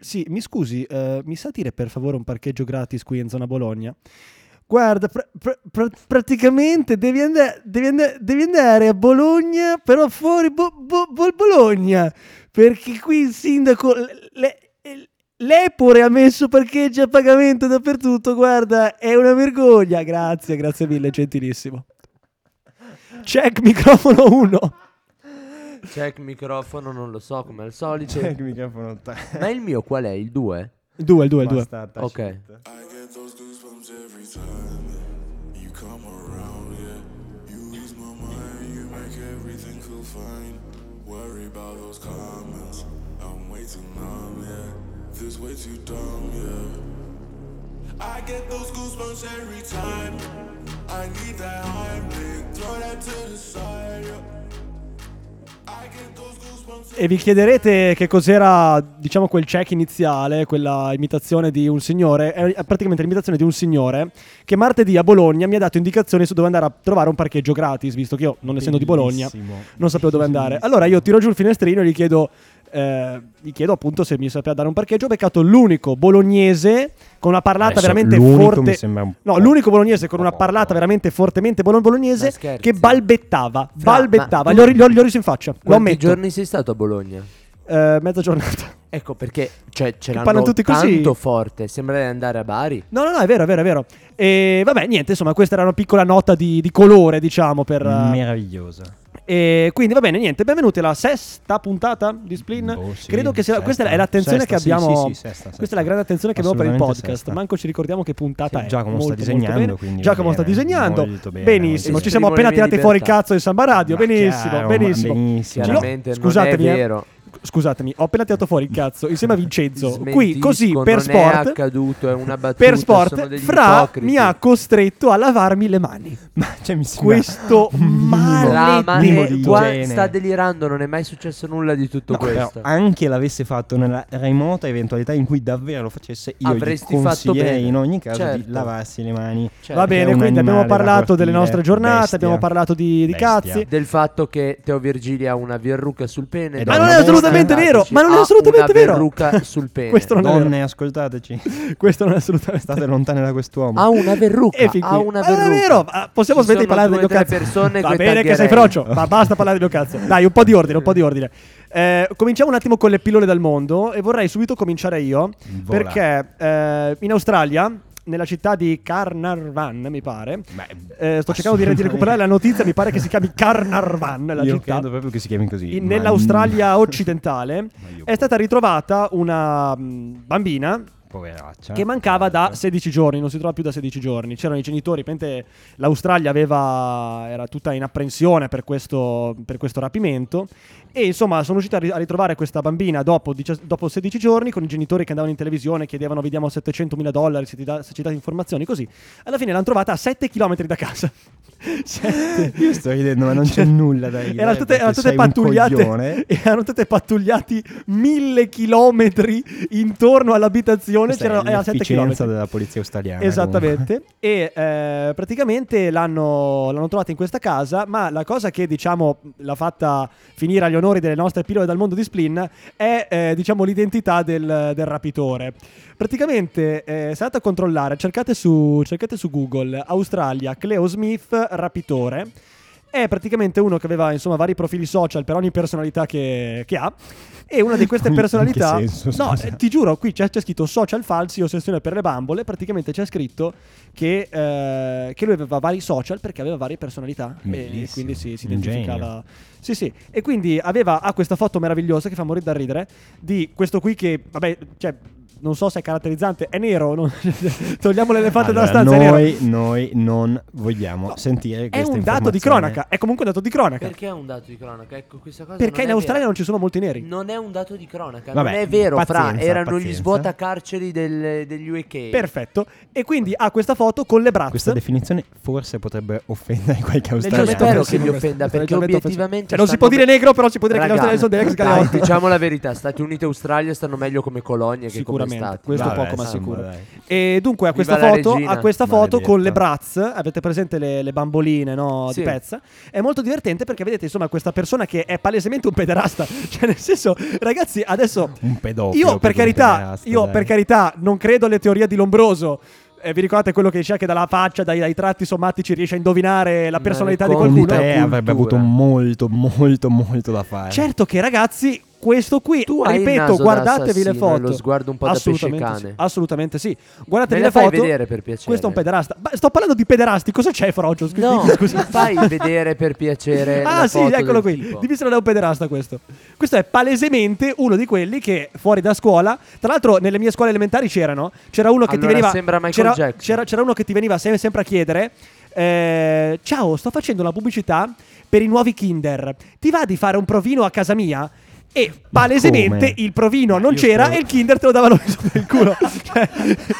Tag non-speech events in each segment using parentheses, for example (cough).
Sì, mi scusi, eh, mi sa dire per favore un parcheggio gratis qui in zona Bologna? Guarda, pr- pr- pr- praticamente devi, and- devi, and- devi, andare a Bologna, però fuori Bo- Bo- Bologna, perché qui il sindaco... Le- L'Epore ha messo parcheggio a pagamento dappertutto, guarda, è una vergogna. Grazie, grazie mille, gentilissimo. Check microfono 1. Check microfono, non lo so come al solito. Check microfono 3. Ma il mio qual è? Il 2? Il 2, il 2, il 2. Basta, Ok. tacit. I get those goosebumps every time you come around, yeah. You ease my mind, you make everything feel fine. Worry about those comments, I'm way too numb, yeah. This way too dumb, yeah. I get those goosebumps every time. I need that Heimlich, throw that to the side, yeah. E vi chiederete che cos'era, diciamo, quel check iniziale, quella imitazione di un signore. È praticamente l'imitazione di un signore che martedì a Bologna mi ha dato indicazioni su dove andare a trovare un parcheggio gratis, visto che io, non essendo di Bologna, non sapevo dove andare. (laughs) Allora io tiro giù il finestrino e gli chiedo, eh, gli chiedo appunto se mi sapeva dare un parcheggio. Ho beccato l'unico bolognese con una parlata Adesso veramente l'unico forte. mi sembra un No, po'- l'unico bolognese con una po'. parlata veramente fortemente bolo- bolognese che balbettava. Fra, balbettava. Gli ho, gli ho- gli ho riso in faccia. Lo Quanti giorni sei stato a Bologna? Eh, mezza giornata. Ecco perché cioè, ce l'hanno parlano tutti così? tanto forte. Sembra di andare a Bari. No, no, no, è vero, è vero, è vero. E vabbè, niente, insomma, questa era una piccola nota di, di colore, diciamo, per... uh, Meravigliosa. E quindi va bene, niente, benvenuti alla sesta puntata di Splin. Boh, sì, Credo che sia... sesta. questa è l'attenzione Sesta, che abbiamo... sì, sì, sesta, sesta. Questa è la grande attenzione che abbiamo per il podcast. sesta. Manco ci ricordiamo che puntata Sì, è. Giacomo sta Molto, molto disegnando, Giacomo sta disegnando. molto bene, benissimo, ci siamo appena tirati mie fuori il libertà. cazzo di Samba Radio. Ma benissimo, chiaro, benissimo. ma benissimo. Ce l'ho- Chiaramente non Scusatemi, è eh. Scusatemi, ho appena tirato fuori il cazzo insieme a Vincenzo. (laughs) Qui, così, per non È sport. accaduto, è una battuta. Per sono sport, degli Fra ipocriti. mi ha costretto a lavarmi le mani. Ma cioè, mi sembra Questo Fra, ma qua igiene. sta delirando, non è mai successo nulla di tutto No, però questo. anche l'avesse fatto nella remota eventualità in cui davvero lo facesse, io Avresti gli fatto bene. in ogni caso Certo. di lavarsi le mani. Cioè, Va bene, quindi abbiamo parlato delle nostre giornate, bestia. abbiamo parlato di, di cazzi. del fatto che Teo Virgili ha una verruca sul pene. Ma no, non è ma assolutamente vero, ma non è Ha assolutamente una vero. verruca (laughs) sul pene. Questo non è vero. Donne, ascoltateci. (laughs) Questo non è assolutamente State lontane da quest'uomo. Ha una verruca. (laughs) E fin Ha una Ma non è verruca. vero, ma possiamo smettere di parlare del o cazzo. persone Va bene che sei frocio, ma basta parlare del mio cazzo. Dai, un po' di ordine, un po' di ordine. Eh, cominciamo un attimo con le pillole dal mondo e vorrei subito cominciare io Vola. perché eh, in Australia, nella città di Carnarvan, mi pare, eh, sto cercando di, di recuperare la notizia, mi pare che si chiami Carnarvan la Io città. credo proprio che si chiami così. In- nell'Australia occidentale (laughs) Ma io- è stata ritrovata una mh, bambina Poveraccia. che mancava da 16 giorni, non si trova più da 16 giorni. C'erano i genitori, praticamente l'Australia aveva, era tutta in apprensione per questo, per questo rapimento. E insomma, sono riusciti a, ri- a ritrovare questa bambina dopo, dopo 16 giorni con i genitori che andavano in televisione, chiedevano: Vediamo 700 mila dollari, se da, se ci date informazioni. Così alla fine l'hanno trovata a 7 km da casa. (laughs) Sette. (laughs) Io sto ridendo, ma non c'è nulla da ridere. Erano tutte, erano tutte pattugliate. (laughs) Erano tutte pattugliati mille chilometri intorno all'abitazione. Questa C'erano è erano 7 l'efficienza chilometri. della polizia australiana. Esattamente. e eh, praticamente l'hanno, l'hanno trovata in questa casa. Ma la cosa che diciamo l'ha fatta finire agli onori delle nostre pillole dal mondo di Splin è eh, diciamo l'identità del, del rapitore. Praticamente eh, se andate a controllare, cercate su, cercate su Google Australia Cleo Smith rapitore. È praticamente uno che aveva insomma vari profili social per ogni personalità che, che ha. E una di queste personalità. senso, no, eh, ti giuro, qui c'è, c'è scritto social falsi, ossessione per le bambole. Praticamente c'è scritto che, eh, che lui aveva vari social perché aveva varie personalità. E Bellissimo, quindi si, si identificava. Sì, sì. E quindi aveva ha questa foto meravigliosa che fa morire da ridere. Di questo qui che, vabbè, cioè. Non so se è caratterizzante, è nero. non- (laughs) Togliamo l'elefante Allora, dalla stanza. è nero. noi, noi non vogliamo sentire È questa un dato di informazione. cronaca. È comunque un dato di cronaca. Perché è un dato di cronaca? Ecco, questa cosa Perché in è Australia vera. non ci sono molti neri. Non è un dato di cronaca, Vabbè, non è vero, Fra. pazienza, Erano gli pazienza. svuotacarceri del, degli UK. Perfetto. E quindi ha questa foto con le braccia. Questa definizione forse potone offendere qualche Io australiano. spero offensivo che gli questo, offenda questo è perché obiettivamente Cioè, non si può dire negro, però si può dire che gli Raga, australiani sono dei ex galeotti. diciamo la verità, Stati Uniti e Australia stanno meglio come colonie che come stati. Questo Vabbè, poco ma sicuro. dai. E dunque a questa Viva foto, a questa foto con le Bratz, avete presente le, le bamboline no, Sì. di pezza? È molto divertente perché vedete insomma questa persona che è palesemente un pederasta. (laughs) Cioè nel senso, ragazzi, adesso Un pedofilo. io per carità, io dai. per carità non credo alle teorie di Lombroso. Eh, vi ricordate quello che diceva che dalla faccia, dai, dai tratti sommatici riesce a indovinare la Ma personalità di qualcuno? cultura. avrebbe avuto molto, molto, molto da fare. Certo che ragazzi, questo qui, Tu ripeto, da guardatevi le foto. lo sguardo un po' da assolutamente pesce sì, cane. assolutamente sì. Guardatevi Me le la fai foto. vedere per piacere. Questo è un pederasta. Ma sto parlando di pederasti, cosa c'è Frocio? Scusi- No, scusi. fai vedere per piacere. Ah la sì, eccolo qui. tipo. Dimmi se non è un pederasta questo. Questo è palesemente uno di quelli che fuori da scuola, tra l'altro nelle mie scuole elementari c'erano, c'era uno che ti Allora veniva sembra Michael c'era, c'era- c'era uno che ti veniva sem- sempre a chiedere eh, "Ciao, sto facendo una pubblicità per i nuovi Kinder. Ti va di fare un provino a casa mia?" E palesemente il provino non io c'era spero- e il Kinder te lo davano sotto il culo. (laughs) Cioè,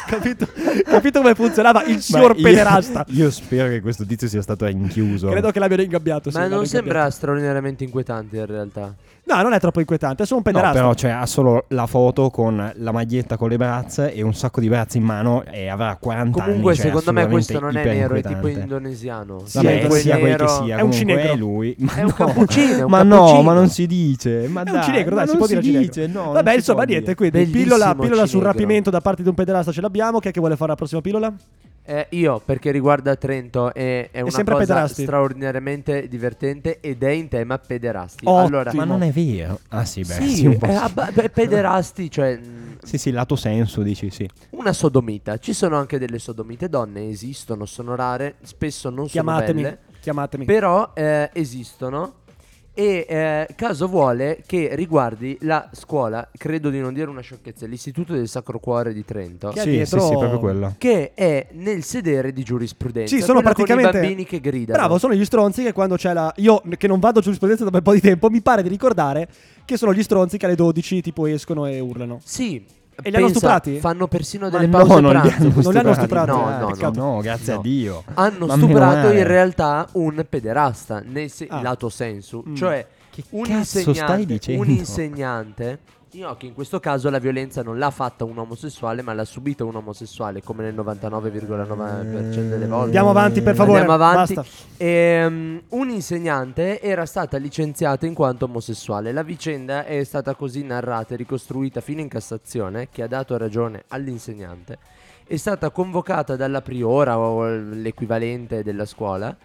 capito, capito come funzionava il signor io- pederasta? Io spero che questo tizio sia stato rinchiuso. Credo che l'abbiano ingabbiato. Ma non ingabbiato. sembra straordinariamente inquietante in realtà. No, non è troppo inquietante, è solo un No, pederasta. però cioè, ha solo la foto con la maglietta con le brazze e un sacco di brazzi in mano e avrà 40 Comunque, anni. cioè, secondo me questo non è nero, è tipo indonesiano. Sì, Vabbè, è sia quel che nero. sia, È un cinegro. è lui. Ma È un no. cappuccino, un ma no, cappuccino. ma non si dice. Ma È dai, un cinegro, dai, si può dire dice, no, Vabbè, insomma, niente, quindi pillola, pillola sul rapimento da parte di un pederasta ce l'abbiamo. Chi è che vuole fare la prossima pillola? Eh, io, perché riguarda Trento, è, è una cosa pederasti. straordinariamente divertente ed è in tema pederasti. Ottimo. allora, Ma non è vero. Ah sì, beh, sì, sì, un po' è sì. abba- beh, pederasti, cioè mh, Sì, sì, lato senso, dici sì. una sodomita. Ci sono anche delle sodomite donne, esistono, sono rare, spesso non Chiamatemi. sono belle, Chiamatemi. però eh, esistono. E eh, caso vuole che riguardi la scuola, credo di non dire una sciocchezza, l'Istituto del Sacro Cuore di Trento. Che è Sì, dietro- sì, sì, proprio quello. Che è nel sedere di giurisprudenza. Sì, sono quella con praticamente- i bambini che gridano. Bravo, sono gli stronzi che quando c'è la. Io che non vado a giurisprudenza da un bel po' di tempo, mi pare di ricordare che sono gli stronzi che alle 12 tipo escono e urlano. Sì. E li hanno stuprati? Fanno persino Ma delle no, pause non li pranzo. hanno Non li hanno stuprati. No, eh, no, peccato. No, grazie No. a Dio. Hanno Ma stuprato in realtà un pederasta, nel se- Ah. lato sensu. Mm. Cioè, Che un insegnante, un insegnante. Che in questo caso la violenza non l'ha fatta un omosessuale, ma l'ha subita un omosessuale, come nel 99,9% delle volte. Andiamo avanti, per favore. Andiamo avanti. Basta. Ehm, un insegnante era stata licenziata in quanto omosessuale. La vicenda è stata così narrata e ricostruita fino in Cassazione, che ha dato ragione all'insegnante. È stata convocata dalla priora o l'equivalente della scuola,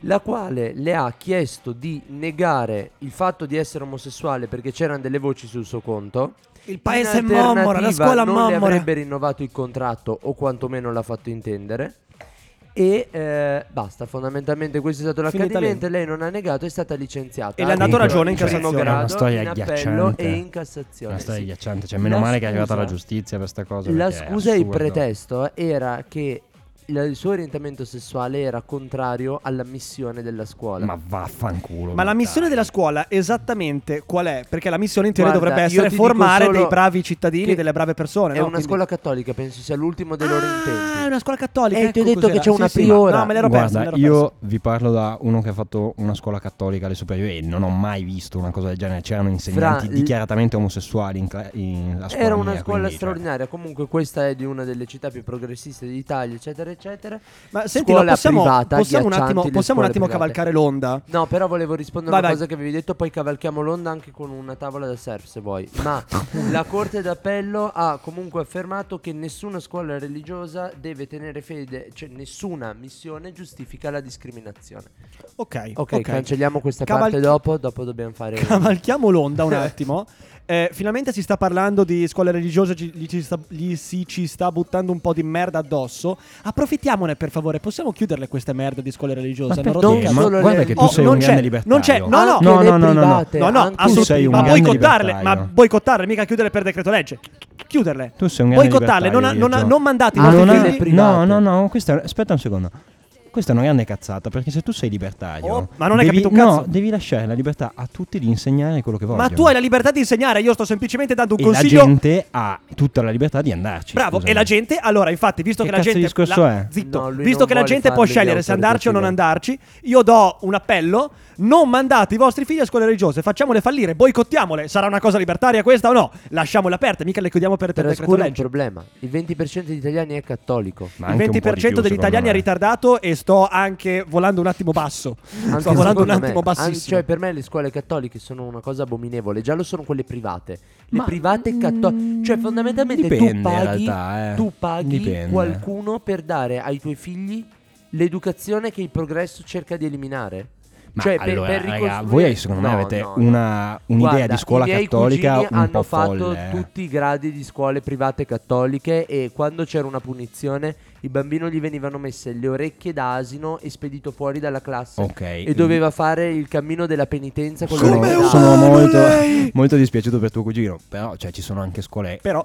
la quale le ha chiesto di negare il fatto di essere omosessuale perché c'erano delle voci sul suo conto. Il paese è mommora, la scuola non le mommora. avrebbe rinnovato il contratto o quantomeno l'ha fatto intendere. E eh, basta, fondamentalmente questo è stato l'accadimento. Lei non ha negato, è stata licenziata. E le ha dato ragione in primo Cassazione. grado, una storia in appello agghiacciante. e in Cassazione. Una storia sì. agghiacciante. Cioè, meno La male che è arrivata la scusa- giustizia per questa cosa. La scusa e il pretesto era che il il suo orientamento sessuale era contrario alla missione della scuola. Ma vaffanculo. Ma la dai. missione della scuola esattamente qual è? Perché la missione in teoria Guarda, dovrebbe essere formare dei bravi cittadini, delle brave persone. è no? una Quindi- scuola cattolica, penso sia l'ultimo dei loro Ah, è intenti. una scuola cattolica. Eh, ti ho ecco detto cos'era. che c'è una Sì, sì, priora. No, me l'ero persa. Guarda, io vi parlo da uno che ha fatto una scuola cattolica alle superiori e non ho mai visto una cosa del genere. C'erano insegnanti Fra- dichiaratamente omosessuali in, cla- in la scuola Era una mia, scuola quindi, cioè, straordinaria. Comunque, questa è di una delle città più progressiste d'Italia, eccetera, eccetera. Ma senti, Scuola ma possiamo, privata, possiamo un attimo, possiamo un attimo cavalcare l'onda? No, però volevo rispondere a una vai. cosa che avevi detto, poi cavalchiamo l'onda anche con una tavola da surf se vuoi. Ma (laughs) la Corte d'Appello ha comunque affermato che nessuna scuola religiosa deve tenere fede, cioè nessuna missione giustifica la discriminazione. Ok, Ok, cancelliamo questa Caval- parte dopo, dopo dobbiamo fare... Cavalchiamo l'onda un attimo. (laughs) Eh, finalmente si sta parlando di scuole religiose, ci- gli, ci sta- gli si ci sta buttando un po' di merda addosso. Approfittiamone per favore, possiamo chiuderle queste merde di scuole religiose? Ma Non. Ma solo guarda le- che tu Oh, sei un c'è, grande libertario. non c'è, no, no, no, le no, no, no, no. private, No, no, sei un ma boicottarle, ma boicottarle, mica chiudere per decreto legge. Chiuderle. Tu sei un grande Boicottarle, non, non, non mandate i Ah, non non è figli. No, no, no, questo è- aspetta un secondo. Questa è una grande cazzata perché se tu sei libertario, Oh, ma non hai devi, capito un cazzo. No, devi lasciare la libertà a tutti di insegnare quello che vogliono. Ma tu hai la libertà di insegnare, io sto semplicemente dando un e consiglio. la gente ha tutta la libertà di andarci. Bravo, scusami. e la gente, allora, infatti, visto Che che, la gente. di discorso la- è? Zitto, No, visto che la gente può scegliere se andarci o non andarci, io do un appello. Non mandate i vostri figli a scuole religiose, facciamole fallire, boicottiamole. Sarà una cosa libertaria questa o no? Lasciamole aperte, mica le chiudiamo per, per Per decreto scuola è un legge. problema. Il 20% degli italiani è cattolico. Ma Il anche un po' 20% di più, degli italiani me. è ritardato e sto anche volando un attimo basso. Anche sto volando un me. attimo An- bassissimo. cioè, per me le scuole cattoliche sono una cosa abominevole. Già lo sono quelle private. Le Ma- private cattoliche. Cioè, fondamentalmente Dipende, tu paghi, realtà, eh. tu paghi Dipende. qualcuno per dare ai tuoi figli l'educazione che il progresso cerca di eliminare. Ma cioè, per- allora, per raga, ricostruire- voi secondo me No, avete no, una, un'idea Guarda, di scuola cattolica un hanno po' fatto folle. eh. tutti i gradi di scuole private cattoliche e quando c'era una punizione il bambino gli venivano messe le orecchie d'asino e spedito fuori dalla classe Ok. e doveva fare il cammino della penitenza con le sono, orecchie sono molto, molto dispiaciuto per tuo cugino, però cioè, ci sono anche scuole Però,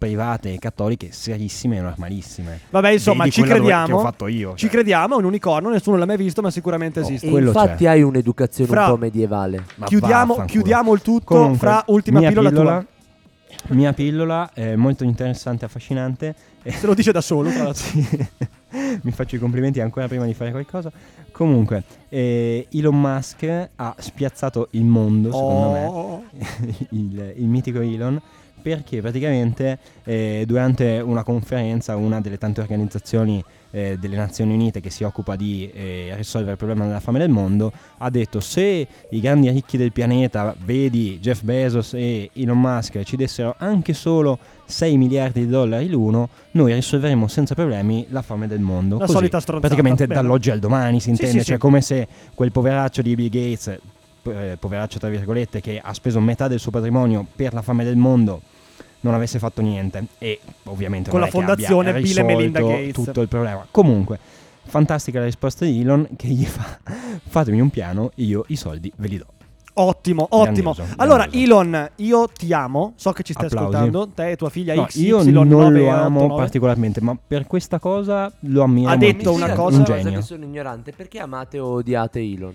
private e cattoliche serissime e normalissime. vabbè, insomma, Vedi ci crediamo. che ho fatto io. Ci cioè. crediamo, è un unicorno, nessuno l'ha mai visto, ma sicuramente Oh, esiste. E infatti c'è. hai un'educazione Fra- un po' medievale. Ma chiudiamo, chiudiamo il tutto Comunque, fra ultima mia pillola, pillola, tua. Mia pillola è molto interessante e affascinante. Se lo dice da solo, tra l'altro. (laughs) Sì. Mi faccio i complimenti ancora prima di fare qualcosa. Comunque, eh, Elon Musk ha spiazzato il mondo, secondo me. Oh. (laughs) il, il mitico Elon perché praticamente eh, durante una conferenza una delle tante organizzazioni eh, delle Nazioni Unite che si occupa di eh, risolvere il problema della fame del mondo ha detto se i grandi ricchi del pianeta vedi Jeff Bezos e Elon Musk ci dessero anche solo 6 miliardi di dollari l'uno noi risolveremo senza problemi la fame del mondo La Così, solita stronzata, praticamente bene. dall'oggi al domani si Sì, intende sì, cioè sì. come se quel poveraccio di Bill Gates eh, poveraccio tra virgolette che ha speso metà del suo patrimonio per la fame del mondo non avesse fatto niente e ovviamente Con la che fondazione Bill e Melinda Gates. tutto il problema comunque fantastica la risposta di Elon che gli fa (laughs) fatemi un piano io i soldi ve li do Ottimo, ottimo. Grandioso, Allora, grandioso. Elon, io ti amo. So che ci stai Applausi. ascoltando. Te e tua figlia No, XY io non lo 989. amo particolarmente ma per questa cosa lo ammiro Ha detto una cosa- un che genio sono ignorante. Perché amate o odiate Elon?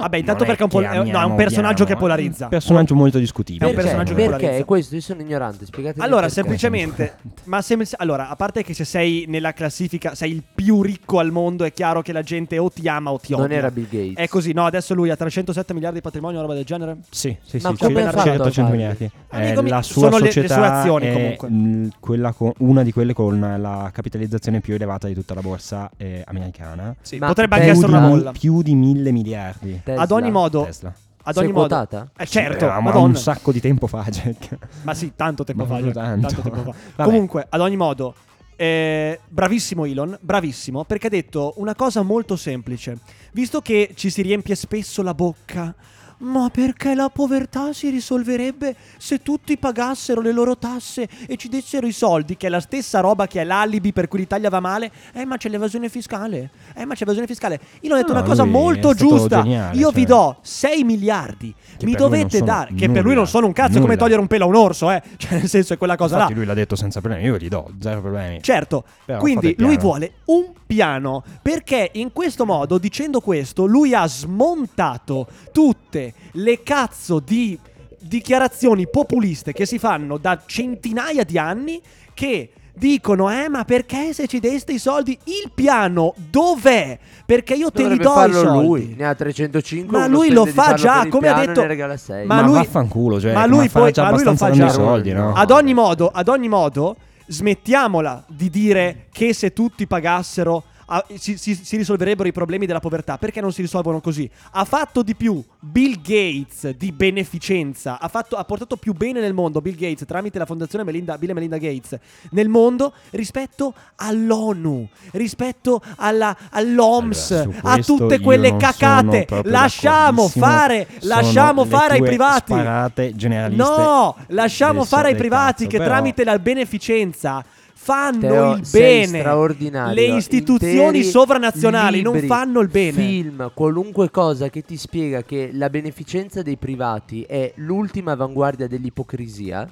Vabbè, intanto perché è un, po- che è- no, è un amiamo, personaggio odiamo, che è polarizza. un personaggio molto discutibile È un Perché? personaggio che Perché? polarizza. Questo io sono ignorante. Spiegatemi Allora, perché. semplicemente, ma se, allora, a parte che se sei nella classifica, sei il più ricco al mondo, è chiaro che la gente o ti ama o ti odia. Non era Bill Gates. È così, no? Adesso lui ha 307 miliardi di patrimonio, una roba del genere. Sì, sì, Ma sì, come ha fatto a 300 farli? miliardi. Eh, Amico mio, la sua sono le- le sue azioni, è comunque. mh, quella con- una di quelle con la capitalizzazione più elevata di tutta la borsa eh, americana. Sì, Ma potrebbe anche essere una Più di- molla. Più di mille miliardi. Tesla. Ad ogni modo, Tesla. ad ogni modo. quotata? Eh, certo, ma un sacco di tempo fa, Jack. Ma sì, tanto tempo Ma fa. Jack, tanto. tempo fa. Comunque, ad ogni modo, eh, bravissimo Elon, bravissimo, perché ha detto una cosa molto semplice. Visto che ci si riempie spesso la bocca, ma perché la povertà si risolverebbe se tutti pagassero le loro tasse e ci dessero i soldi, che è la stessa roba che è l'alibi per cui l'Italia va male? Eh, ma c'è l'evasione fiscale. Eh, ma c'è l'evasione fiscale. Io ho detto No, una cosa lui molto giusta. geniale, Io cioè. vi do 6 miliardi. Che Mi dovete dare. Che per lui nulla. non sono un cazzo, è come Nulla. togliere un pelo a un orso, eh. (laughs) Cioè, nel senso, è quella cosa Infatti là. lui l'ha detto senza problemi, io gli do zero problemi. Certo, Però quindi lui vuole un piano perché in questo modo, dicendo questo, lui ha smontato tutte le cazzo di dichiarazioni populiste che si fanno da centinaia di anni che dicono eh ma perché se ci deste i soldi il piano dov'è? Perché io te li do i soldi. lui. Ne ha 305. Ma uno lui lo fa già, come ha detto- Ne regala 6. Ma Ma, lui- vaffanculo, cioè, ma lui fa poi- già ma lui lo fa già. soldi? No. Ad ogni modo, ad ogni modo, smettiamola di dire che se tutti pagassero ah, si, si- si risolverebbero i problemi della povertà. Perché non si risolvono così? Ha fatto di più Bill Gates di beneficenza. Ha, fatto- ha portato più bene nel mondo Bill Gates tramite la fondazione Melinda- Bill e Melinda Gates nel mondo rispetto all'ONU, rispetto alla, all'OMS, Allora, a tutte quelle cacate. Lasciamo fare, lasciamo fare ai privati. No, lasciamo fare ai privati cazzo, che però- tramite la beneficenza fanno Teo, il bene. Le istituzioni Interi sovranazionali non libri, fanno il bene. Film, qualunque cosa che ti spiega che la beneficenza dei privati è l'ultima avanguardia dell'ipocrisia.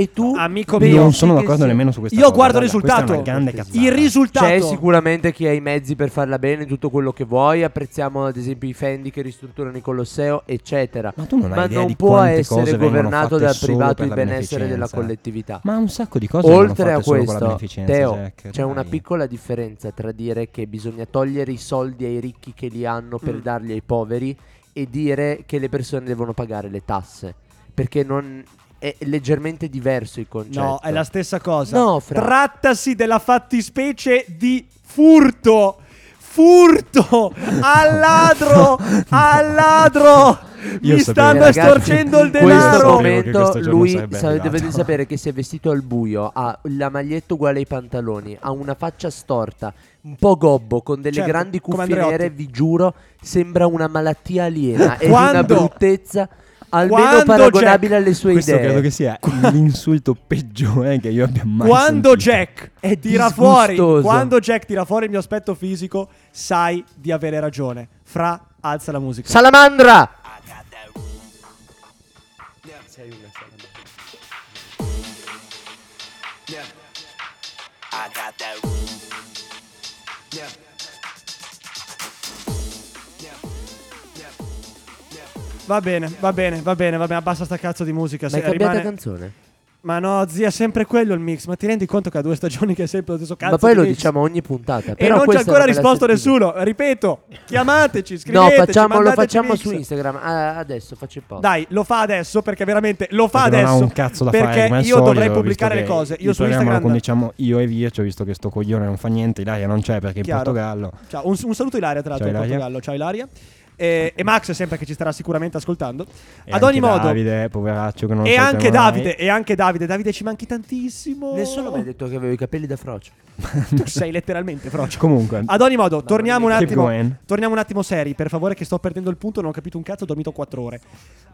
E tu, Amico mio, non sono d'accordo nemmeno su questa Io cosa. guardo il risultato. Il risultato C'è sicuramente chi ha i mezzi per farla bene, tutto quello che vuoi. Apprezziamo ad esempio i Fendi che ristrutturano il Colosseo, eccetera. Ma tu non hai Ma idea non di può essere governato dal privato il benessere della collettività. Ma un sacco di cose Oltre a questo, Teo, Jack, c'è una piccola differenza tra dire che bisogna togliere i soldi ai ricchi che li hanno per Mm. darli ai poveri e dire che le persone devono pagare le tasse. Perché non è leggermente diverso il concetto. No, è la stessa cosa. No, fra. Trattasi della fattispecie di furto. Furto (laughs) al ladro, al ladro. Io Mi stanno Ragazzi, estorcendo il In questo denaro. Momento questo giorno lui sa- dovete sapere che si è vestito al buio, ha la maglietta uguale ai pantaloni, ha una faccia storta, un po' gobbo, con delle Certo, grandi cuffie nere, vi giuro, sembra una malattia aliena e una Quando- bruttezza almeno quando paragonabile Jack- alle sue Questo idee. credo che sia (laughs) l'insulto peggiore che io abbia mai Quando sentito. Jack È tira fuori, quando Jack tira fuori il mio aspetto fisico, sai di avere ragione. Fra, alza la musica. Salamandra! Va bene, va bene, va bene, va bene, abbassa sta cazzo di musica. Ma hai cambiato rimane- canzone? Ma no, zia, è sempre quello il mix. Ma ti rendi conto che ha due stagioni che è sempre lo stesso cazzo Ma poi di lo mix? diciamo ogni puntata. E Però non c'è ancora risposto nessuno. Ripeto, chiamateci, No, scriveteci, facciamo, lo facciamo mix. su Instagram. Ah, adesso faccio il post. Dai, lo fa adesso perché veramente lo fa Perché adesso. non ha un cazzo da perché fare al io solito, dovrei pubblicare le cose. Io su Instagram. conduciamo io e Vircio, visto che sto coglione non fa niente, Ilaria non c'è perché è in Chiaro. Portogallo. Ciao, un, un saluto Ilaria tra l'altro Ciao, in Ilaria. Portogallo. Ciao Ilaria. E, e Max sempre che ci starà sicuramente ascoltando. E Ad anche ogni modo. Davide, poveraccio che non e anche mai. Davide, e anche Davide. Davide ci manchi tantissimo. Nessuno mi ha detto che avevo i capelli da frocio. (laughs) Tu sei letteralmente frocio. Comunque, Ad ogni modo, torniamo un attimo. Torniamo un attimo seri, per favore, che sto perdendo il punto. Non ho capito un cazzo, ho dormito 4 ore.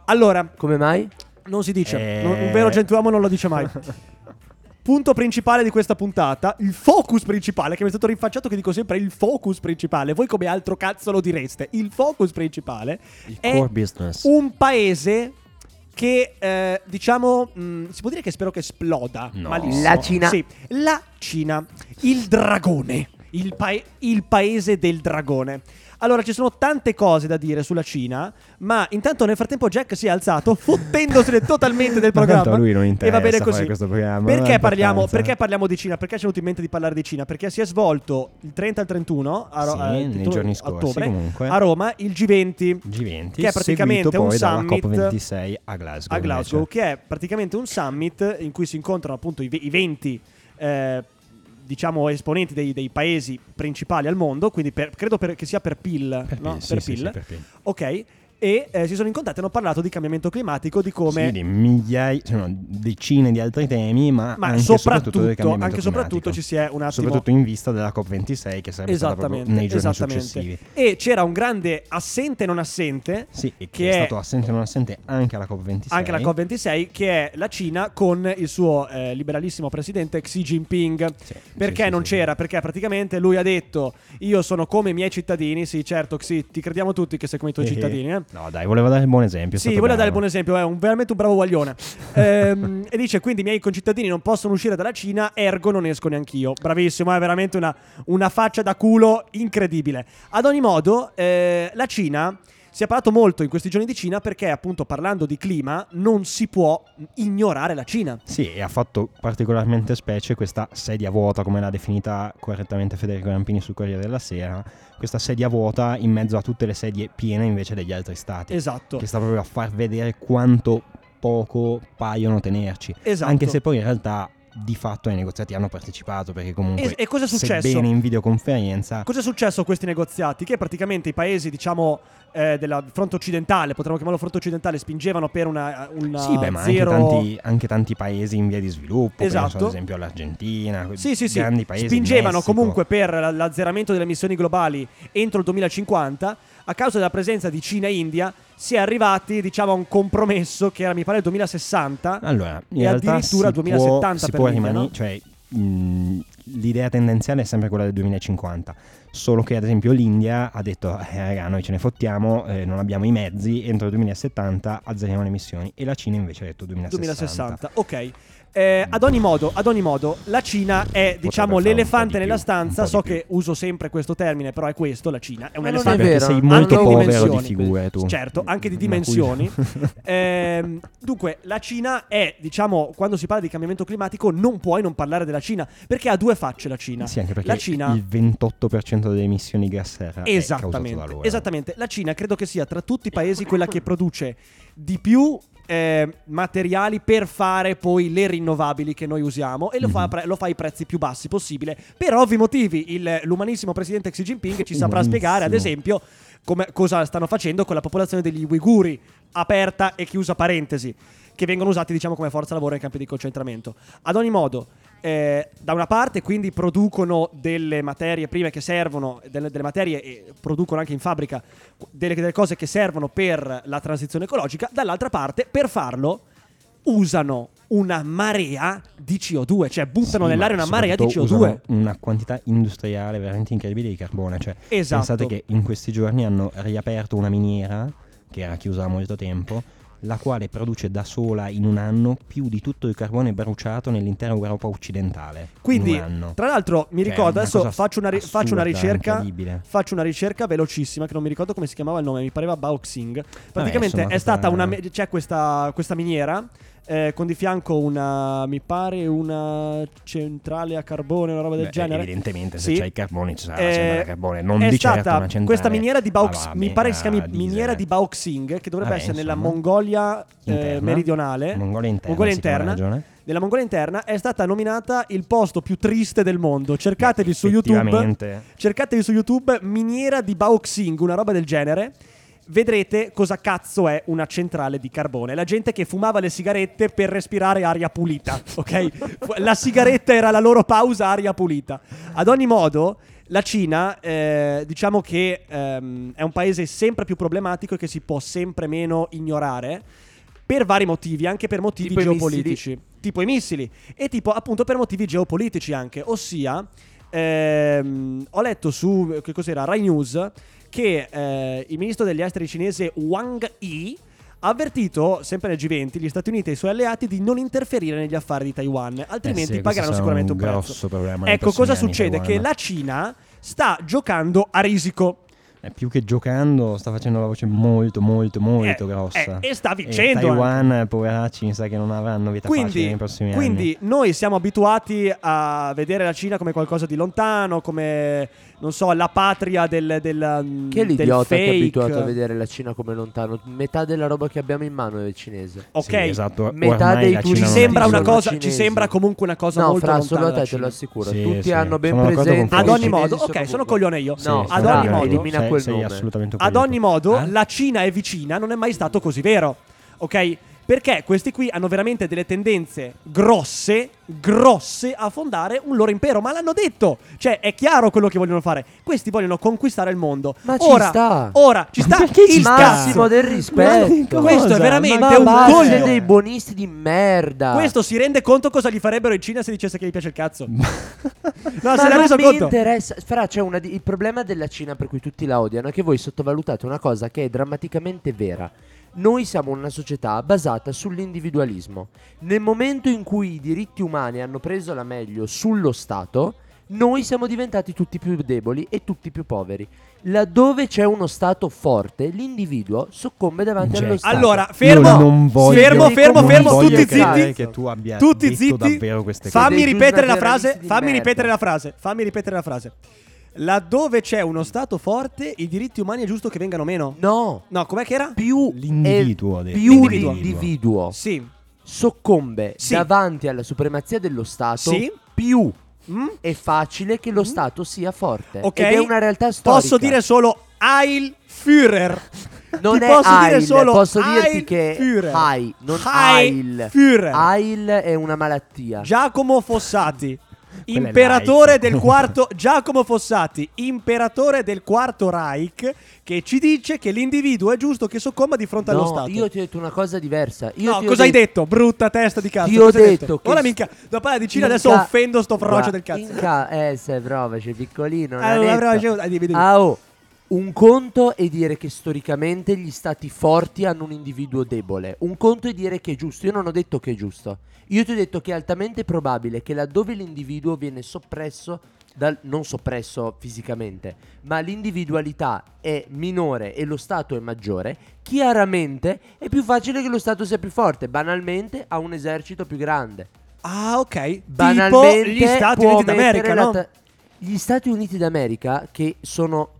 Allora, Come mai? non si dice. Eh. Non- un vero gentiluomo non lo dice mai. (laughs) Punto principale di questa puntata, il focus principale, che mi è stato rinfacciato che dico sempre il focus principale. Voi come altro cazzo lo direste? Il focus principale il è core business. un paese che eh, diciamo mh, si può dire che spero che esploda No. malissimo. La Cina. Sì, la Cina, il dragone, il, pae- il paese del dragone. Allora, ci sono tante cose da dire sulla Cina, ma intanto nel frattempo Jack si è alzato, fottendosene totalmente del Ma programma. a lui non e va interessa bene così. questo programma, Perché parliamo, perché parliamo di Cina? Perché ci è venuto in mente di parlare di Cina? Perché si è svolto il 30 al 31 a, Ro- Sì, eh, nei 31 giorni scorsi, ottobre comunque. a Roma il G20 G20, che è praticamente un summit COP26 a Glasgow. a Glasgow, che è praticamente un summit in cui si incontrano appunto i, ve- i 20 eh, diciamo esponenti dei, dei paesi principali al mondo, quindi per- credo per- che sia per PIL, Per no? PIL, sì, per sì, sì, per PIL. Ok, e eh, si sono incontrati e hanno parlato di cambiamento climatico, di come Sì, di migliaia, cioè, no, decine di altri temi, ma, ma anche soprattutto, cambiamento anche soprattutto ci si è un attimo Soprattutto in vista della COP26 che sarebbe stata proprio nei giorni successivi. E c'era un grande assente non assente Sì, che, Che è, è- stato assente non assente anche alla COP26. anche la COP26 che è la Cina con il suo eh, liberalissimo presidente Xi Jinping. Sì, Perché sì, non sì, sì. c'era? Perché praticamente lui ha detto io sono come i miei cittadini, sì certo Xi, ti crediamo tutti che sei come i tuoi Eh, cittadini, eh? No, dai, voleva dare il buon esempio. Sì, volevo dare il buon esempio, è un, veramente un bravo guaglione. Ehm, (laughs) e dice: Quindi i miei concittadini non possono uscire dalla Cina, ergo non esco neanch'io. Bravissimo, è veramente una, una faccia da culo incredibile. Ad ogni modo, eh, la Cina. Si è parlato molto in questi giorni di Cina perché, appunto, parlando di clima, non si può ignorare la Cina. Sì, e ha fatto particolarmente specie questa sedia vuota, come l'ha definita correttamente Federico Rampini sul Corriere della Sera, questa sedia vuota in mezzo a tutte le sedie piene invece degli altri stati, Esatto. che sta proprio a far vedere quanto poco paiono tenerci. Esatto. Anche se poi in realtà di fatto ai negoziati hanno partecipato, perché comunque E- e cosa è successo? sebbene in videoconferenza Cosa è successo a questi negoziati? Che praticamente i paesi, diciamo, eh, della fronte occidentale, potremmo chiamarlo fronte occidentale, spingevano per una, una Sì, beh, ma zero... anche, tanti, anche tanti paesi in via di sviluppo, penso Esatto. ad esempio all'Argentina, Sì, sì, sì. grandi paesi. Spingevano comunque per la- l'azzeramento delle emissioni globali entro il 2050. A causa della presenza di Cina e India, si è arrivati, diciamo, a un compromesso che era, mi pare, il 2060. Allora, E addirittura si 2070 può, si per può l'India, rimani- no? cioè mh, l'idea tendenziale è sempre quella del 2050, solo che ad esempio l'India ha detto eh, raga noi ce ne fottiamo, eh, non abbiamo i mezzi, entro il 2070 azzeriamo le emissioni e la Cina invece ha detto 2060. 2060, ok. Eh, ad, ogni modo, ad ogni modo, la Cina è, diciamo, l'elefante di nella stanza. So di più. che uso sempre questo termine, però è questo, la Cina. È un Ma elefante è vero, sei molto lo- povero di figure tu. Certo, anche di dimensioni. (laughs) Ehm, dunque, la Cina è, diciamo, quando si parla di cambiamento climatico, non puoi non parlare della Cina, perché ha due facce la Cina. Sì, anche perché la Cina il 28% delle emissioni gas serra è causato da Esattamente, loro. esattamente. La Cina credo che sia tra tutti i paesi quella che produce di più eh, materiali per fare poi le rinnovabili che noi usiamo e lo, fa, Mhm. pre- lo fa ai prezzi più bassi possibile. Per ovvi motivi, il- l'umanissimo presidente Xi Jinping ci saprà Umanissimo. spiegare, ad esempio, come- cosa stanno facendo con la popolazione degli uiguri, aperta e chiusa parentesi, che vengono usati, diciamo, come forza lavoro nei campi di concentramento. Ad ogni modo, eh, da una parte quindi producono delle materie prime che servono, delle, delle materie e producono anche in fabbrica delle, delle cose che servono per la transizione ecologica, dall'altra parte per farlo usano una marea di CO2, cioè buttano Sì, nell'aria una marea di soprattutto CO2. usano Una quantità industriale veramente incredibile di carbone. Cioè, Esatto. pensate che in questi giorni hanno riaperto una miniera che era chiusa da molto tempo, la quale produce da sola in un anno più di tutto il carbone bruciato nell'intera Europa occidentale. Quindi, tra l'altro, mi ricordo, una adesso cosa faccio una, ri- assurda, faccio una ricerca. Faccio una ricerca velocissima che non mi ricordo come si chiamava il nome, mi pareva Baoxing. Praticamente insomma, è stata una c'è questa, questa miniera eh, con di fianco una mi pare una centrale a carbone, una roba del Beh, genere. Evidentemente, se Sì. c'è il carbone ci sarà Eh, la centrale a carbone, non è di certo stata una centrale questa miniera di Baux, a- mi pare che si chiami diesel. miniera di Baoxing, che dovrebbe Vabbè, essere nella insomma. Mongolia eh, meridionale. Mongolia interna. Mongolia interna. Nella Mongolia interna è stata nominata il posto più triste del mondo. Cercatevi su YouTube. Cercatevi su YouTube miniera di Baoxing, una roba del genere. Vedrete cosa cazzo è una centrale di carbone. La gente che fumava le sigarette per respirare aria pulita, (laughs) ok? la sigaretta era la loro pausa aria pulita. Ad ogni modo, la Cina, eh, diciamo che ehm, è un paese sempre più problematico e che si può sempre meno ignorare. Per vari motivi, anche per motivi Tipo i geopolitici. Tipo i missili. E tipo appunto per motivi geopolitici anche. Ossia, ehm, ho letto su, che cos'era, Rai News, che eh, il ministro degli esteri cinese Wang Yi ha avvertito, sempre nel G20, gli Stati Uniti e i suoi alleati di non interferire negli affari di Taiwan, altrimenti Eh sì, pagheranno sicuramente un un prezzo. grosso problema nei Ecco, cosa anni, succede? Che la Cina sta giocando a risico. Eh, più che giocando, sta facendo una voce molto, molto, molto Eh, grossa. eh, e sta vincendo E Taiwan, poveracci, mi sa che non avranno vita facile Quindi, nei prossimi quindi noi siamo abituati a vedere la Cina come qualcosa di lontano, come non so, la patria del, del, Chi è del l'idiota che è abituato a vedere la Cina come lontano? Metà della roba che abbiamo in mano è cinese. Ok, Sì, esatto. Metà Ormai dei ci turisti è sembra una cosa, ci sembra comunque una cosa no, molto fra lontana. solo a dalla te te lo assicuro. Sì, Tutti sì. hanno ben Sono presente. Ad ogni modo, ok, sono coglione io. Sì, No, ad ogni modo- elimina sei, quel nome. Ad ogni modo, Eh? la Cina è vicina, non è mai stato così vero. Ok? Perché questi qui hanno veramente delle tendenze grosse, grosse a fondare un loro impero. Ma l'hanno detto. Cioè, è chiaro quello che vogliono fare. Questi vogliono conquistare il mondo. Ma ci ora, sta. Ora, ci sta ci il sta? Massimo del rispetto. Questo è veramente Ma un coglione. dei buonisti di merda. Questo si rende conto cosa gli farebbero in Cina se dicesse che gli piace il cazzo. (laughs) no, Ma se ne ha non reso mi conto. interessa. Fra, c'è una di- il problema della Cina per cui tutti la odiano è che voi sottovalutate una cosa che è drammaticamente vera. Noi siamo una società basata sull'individualismo. Nel momento in cui i diritti umani hanno preso la meglio sullo Stato, noi siamo diventati tutti più deboli e tutti più poveri. Laddove c'è uno Stato forte, l'individuo soccombe davanti Jack. allo Stato. Allora, fermo, non voglio- fermo, fermo, non fermo, voglio tutti zitti. che tu abbia tutti detto zitti. davvero queste cose. Fammi Dei ripetere la frase, fammi ripetere la frase, fammi ripetere la frase. Laddove c'è uno Stato forte, i diritti umani è giusto che vengano meno. No, No, com'è che era? più L'individuo, è- ha detto. più L'individuo. l'individuo Sì. soccombe Sì. davanti alla supremazia dello Stato, Sì. più Mm? è facile che lo Stato sia forte. Ok. Ed è una realtà storica. Posso dire solo Heil Führer. (laughs) non Ti è posso dire Heil, solo posso Heil dirti che Führer. Heil, non Heil Heil. Führer. Heil è una malattia. Giacomo Fossati. Imperatore del quarto (laughs) Giacomo Fossati, imperatore del quarto Reich, che ci dice che l'individuo è giusto che soccomba di fronte allo No, Stato. io ti ho detto una cosa diversa. Io no, cosa hai detto? detto? Brutta testa di cazzo. Ti ho hai detto che Ora minchia, da parlare di Cina In adesso offendo sto frocio del cazzo. in ca- eh, se provaci, piccolino. Ah, nanetto. provaci, dai, dimmi, dimmi. Ah, oh. Un conto è dire che storicamente gli stati forti hanno un individuo debole. Un conto è dire che è giusto. Io non ho detto che è giusto. Io ti ho detto che è altamente probabile che laddove l'individuo viene soppresso, dal, non soppresso fisicamente, ma l'individualità è minore e lo Stato è maggiore, chiaramente è più facile che lo Stato sia più forte. Banalmente ha un esercito più grande. Ah, ok. Tipo Banalmente gli Stati Uniti d'America, no? ta- Gli Stati Uniti d'America, che sono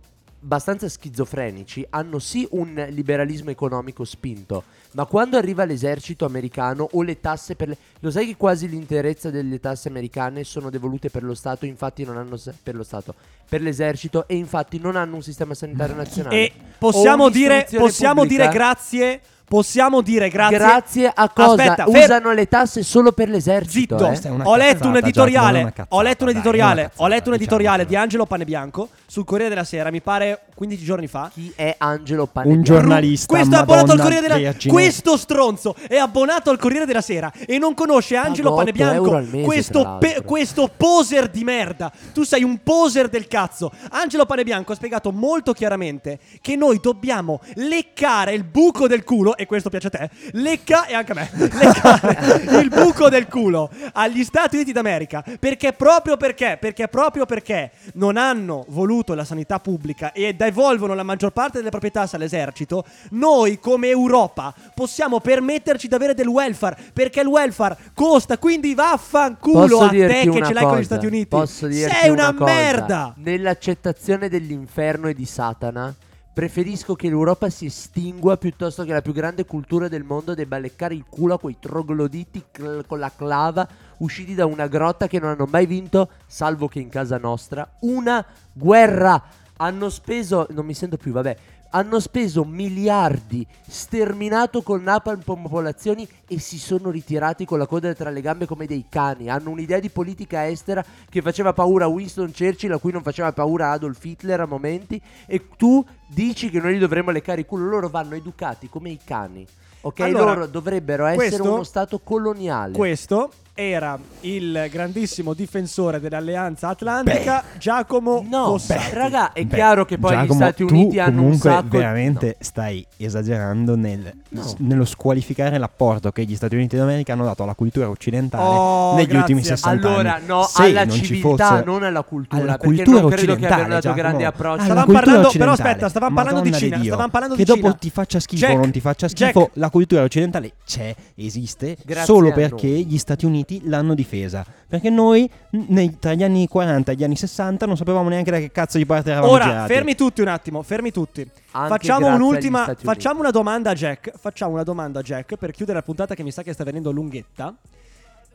abbastanza schizofrenici, hanno sì un liberalismo economico spinto, ma quando arriva l'esercito americano o le tasse per le... Lo sai che quasi l'interezza delle tasse americane sono devolute per lo Stato, infatti non hanno... per lo Stato, per l'esercito e infatti non hanno un sistema sanitario nazionale. E possiamo dire, possiamo pubblica. dire grazie. Possiamo dire grazie. Grazie a cosa? Aspetta, fer- Usano le tasse solo per l'esercito. Zitto, eh. Ho letto cazzata, ho letto un editoriale. ho letto un cazzata, editoriale di Angelo Panebianco sul Corriere della Sera, mi pare 15 giorni fa. Chi è Angelo Panebianco? Un giornalista. Questo è abbonato al Corriere della Vergine. Questo stronzo è abbonato al Corriere della Sera e non conosce Angelo Paga 8 Panebianco. mese, questo, l'altro. questo poser di merda. Tu sei un poser del cazzo. Angelo Panebianco ha spiegato molto chiaramente che noi dobbiamo leccare il buco del culo. E questo piace a te. Lecca e anche a me. (laughs) Leccare il buco del culo agli Stati Uniti d'America. Perché proprio perché? Perché proprio perché non hanno voluto la sanità pubblica e devolvono la maggior parte delle proprietà all'esercito, noi come Europa possiamo permetterci di avere del welfare. Perché il welfare costa, quindi vaffanculo Posso a te che una ce l'hai con gli cosa? Stati Uniti. Sei una, cosa? merda. Nell'accettazione dell'inferno e di Satana, preferisco che l'Europa si estingua piuttosto che la più grande cultura del mondo debba leccare il culo a quei trogloditi cl- con la clava usciti da una grotta che non hanno mai vinto, salvo che in casa nostra, una guerra. Hanno speso, non mi sento più, vabbè. Hanno speso miliardi, sterminato con napalm popolazioni e si sono ritirati con la coda tra le gambe come dei cani. Hanno un'idea di politica estera che faceva paura a Winston Churchill, a cui non faceva paura Adolf Hitler a momenti. E tu dici che noi li dovremmo leccare il culo. Loro vanno educati come i cani. Ok, Allora, loro dovrebbero essere questo- uno stato coloniale. Questo era il grandissimo difensore dell'Alleanza Atlantica, Giacomo No, Fossati. raga, è Beh, chiaro che poi Giacomo, gli Stati Uniti hanno un comunque sacco veramente no. stai esagerando nel- No. s- nello squalificare l'apporto che gli Stati Uniti d'America hanno dato alla cultura occidentale Oh, negli grazie. ultimi 60 Allora, anni. no, Se alla non ci civiltà, fosse- non alla cultura, alla perché cultura non credo che occidentale, abbiano dato Giacomo. grandi approcci. Alla Stavamo cultura parlando- però aspetta, stavamo parlando di Cina, Dio. stavamo parlando che di dopo Cina. ti faccia schifo o non ti faccia schifo, la cultura occidentale c'è, esiste, solo perché gli Stati Uniti l'hanno difesa. Perché noi nei- tra gli anni 40 e gli anni 60 non sapevamo neanche da che cazzo di parte eravamo Ora, girati. fermi tutti un attimo, fermi tutti. Anche facciamo un'ultima, Uniti. facciamo una domanda a Jack. Facciamo una domanda a Jack per chiudere la puntata che mi sa che sta venendo lunghetta.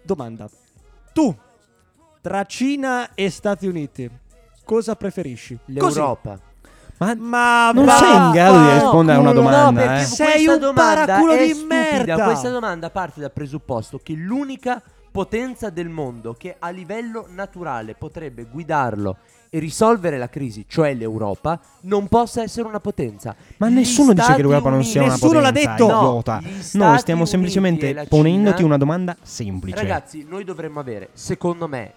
Domanda. Tu, tra Cina e Stati Uniti, cosa preferisci? Così. L'Europa. Ma Ma Non va- sei in grado di va- rispondere a una No, domanda, perché eh. Sei un paraculo di stupida. merda. Questa domanda parte dal presupposto che l'unica potenza del mondo che a livello naturale potrebbe guidarlo e risolvere la crisi, cioè l'Europa, non possa essere una potenza. Ma Gli nessuno dice Stati che l'Europa non sia una Nessuno l'ha potenza, detto. idiota. No, Noi stiamo Uniti semplicemente ponendoti Cina- una domanda semplice. Ragazzi, noi dovremmo avere, secondo me,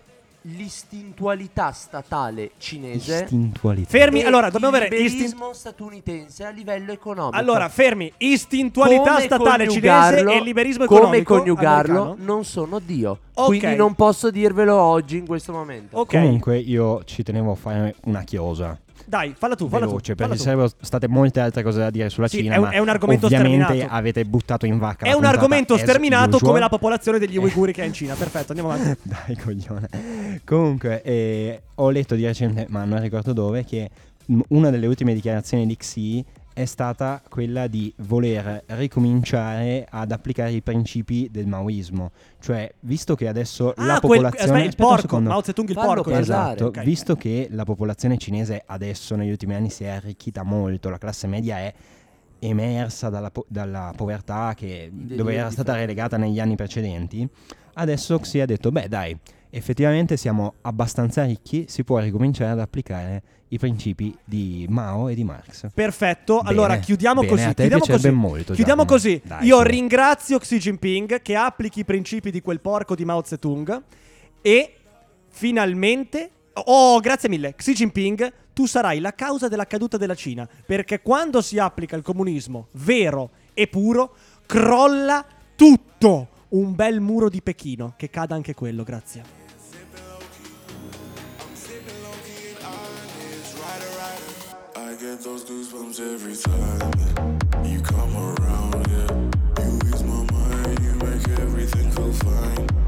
l'istintualità statale cinese Istintualità. Fermi, e allora, dobbiamo il avere istin- liberismo statunitense a livello economico. Allora, fermi. Istintualità Come statale cinese e liberismo come economico. coniugarlo americano. non sono Dio. Ok. Quindi non posso dirvelo oggi in questo momento. Ok. Comunque io ci tenevo a fare una chiosa Dai, falla tu, falla veloce tu. perché ci sarebbero state molte altre cose da dire sulla Sì, Cina è un- è un argomento ovviamente sterminato. avete buttato in vacca È un argomento sterminato come la popolazione degli uiguri che è in Cina. (laughs) Perfetto, andiamo avanti. Dai, coglione. Comunque, eh, ho letto di recente, ma non ricordo dove, che una delle ultime dichiarazioni di Xi è stata quella di voler ricominciare ad applicare i principi del maoismo. Cioè, visto che adesso la ah, quel, popolazione... aspetta, il aspetta un porco. secondo. Mao Zedong il porco. parlare. Esatto, Ok. visto che la popolazione cinese adesso negli ultimi anni si è arricchita molto, la classe media è emersa dalla, po- dalla povertà che, dove era stata relegata negli anni precedenti, adesso si è detto, beh dai, effettivamente siamo abbastanza ricchi, si può ricominciare ad applicare i principi di Mao e di Marx. Perfetto, Bene, allora chiudiamo bene, così. chiudiamo così. molto, chiudiamo così. Dai, Io su. ringrazio Xi Jinping che applichi i principi di quel porco di Mao Zedong e finalmente Oh, grazie mille. Xi Jinping, tu sarai la causa della caduta della Cina, perché quando si applica il comunismo vero e puro, crolla tutto. Un bel muro di Pechino, che cada anche quello, grazie. Get those goosebumps every time you come around, yeah. You ease my mind, you make everything feel fine.